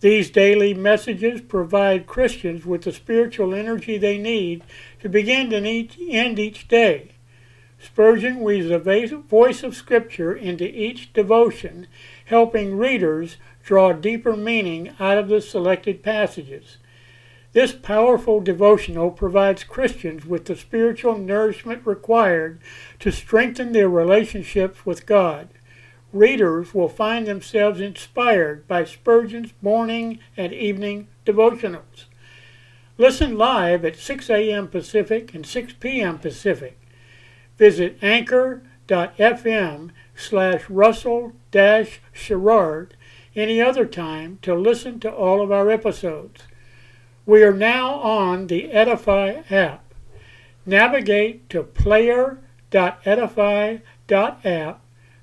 These daily messages provide Christians with the spiritual energy they need to begin and end each day. Spurgeon weaves a voice of Scripture into each devotion, helping readers draw deeper meaning out of the selected passages. This powerful devotional provides Christians with the spiritual nourishment required to strengthen their relationships with God readers will find themselves inspired by Spurgeon's morning and evening devotionals. Listen live at 6 a.m. Pacific and 6 p.m. Pacific. Visit anchor.fm slash Russell Sherrard any other time to listen to all of our episodes. We are now on the Edify app. Navigate to player.edify.app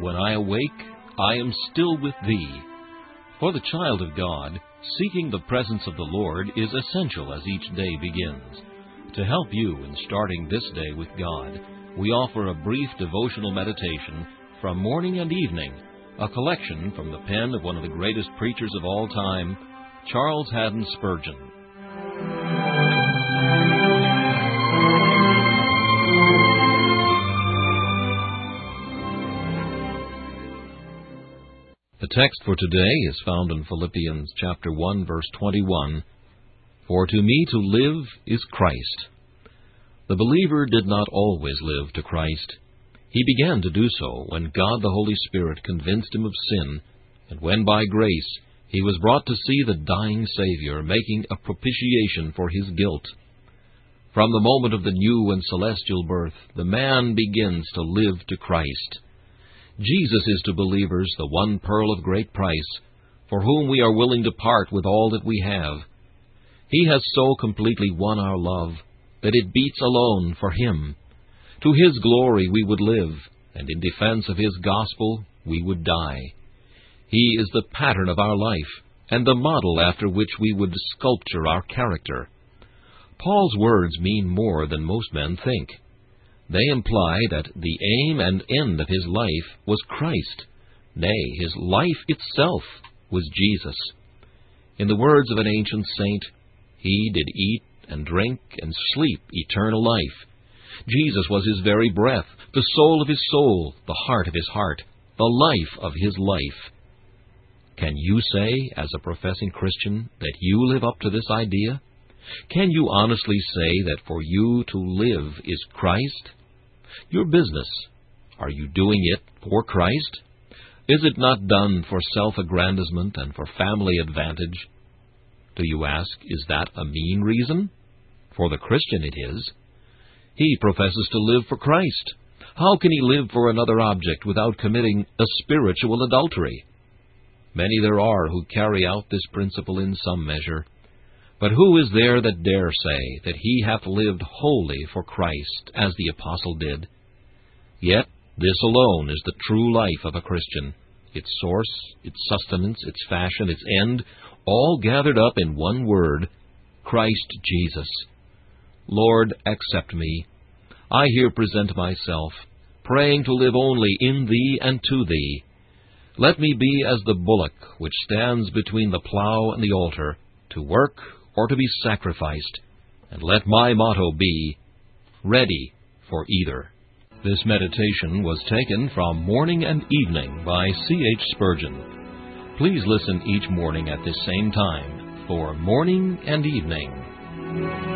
when I awake, I am still with thee. For the child of God, seeking the presence of the Lord is essential as each day begins. To help you in starting this day with God, we offer a brief devotional meditation from morning and evening, a collection from the pen of one of the greatest preachers of all time, Charles Haddon Spurgeon. The text for today is found in Philippians chapter 1 verse 21. For to me to live is Christ. The believer did not always live to Christ. He began to do so when God the Holy Spirit convinced him of sin, and when by grace he was brought to see the dying Savior making a propitiation for his guilt. From the moment of the new and celestial birth, the man begins to live to Christ. Jesus is to believers the one pearl of great price, for whom we are willing to part with all that we have. He has so completely won our love that it beats alone for Him. To His glory we would live, and in defense of His gospel we would die. He is the pattern of our life, and the model after which we would sculpture our character. Paul's words mean more than most men think. They imply that the aim and end of his life was Christ. Nay, his life itself was Jesus. In the words of an ancient saint, he did eat and drink and sleep eternal life. Jesus was his very breath, the soul of his soul, the heart of his heart, the life of his life. Can you say, as a professing Christian, that you live up to this idea? Can you honestly say that for you to live is Christ? Your business, are you doing it for Christ? Is it not done for self-aggrandizement and for family advantage? Do you ask, is that a mean reason? For the Christian it is. He professes to live for Christ. How can he live for another object without committing a spiritual adultery? Many there are who carry out this principle in some measure. But who is there that dare say that he hath lived wholly for Christ, as the apostle did? Yet this alone is the true life of a Christian its source, its sustenance, its fashion, its end, all gathered up in one word Christ Jesus. Lord, accept me. I here present myself, praying to live only in Thee and to Thee. Let me be as the bullock which stands between the plough and the altar, to work or to be sacrificed, and let my motto be, Ready for either. This meditation was taken from Morning and Evening by C. H. Spurgeon. Please listen each morning at this same time for Morning and Evening.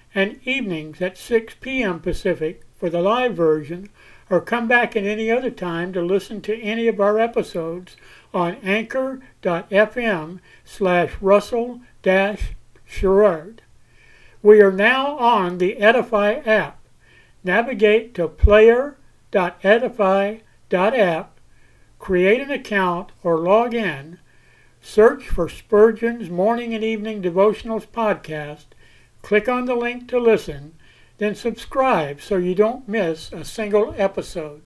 and evenings at 6 p.m. Pacific for the live version, or come back at any other time to listen to any of our episodes on anchor.fm slash russell dash Sherrard. We are now on the Edify app. Navigate to player.edify.app, create an account or log in, search for Spurgeon's Morning and Evening Devotionals podcast, Click on the link to listen, then subscribe so you don't miss a single episode.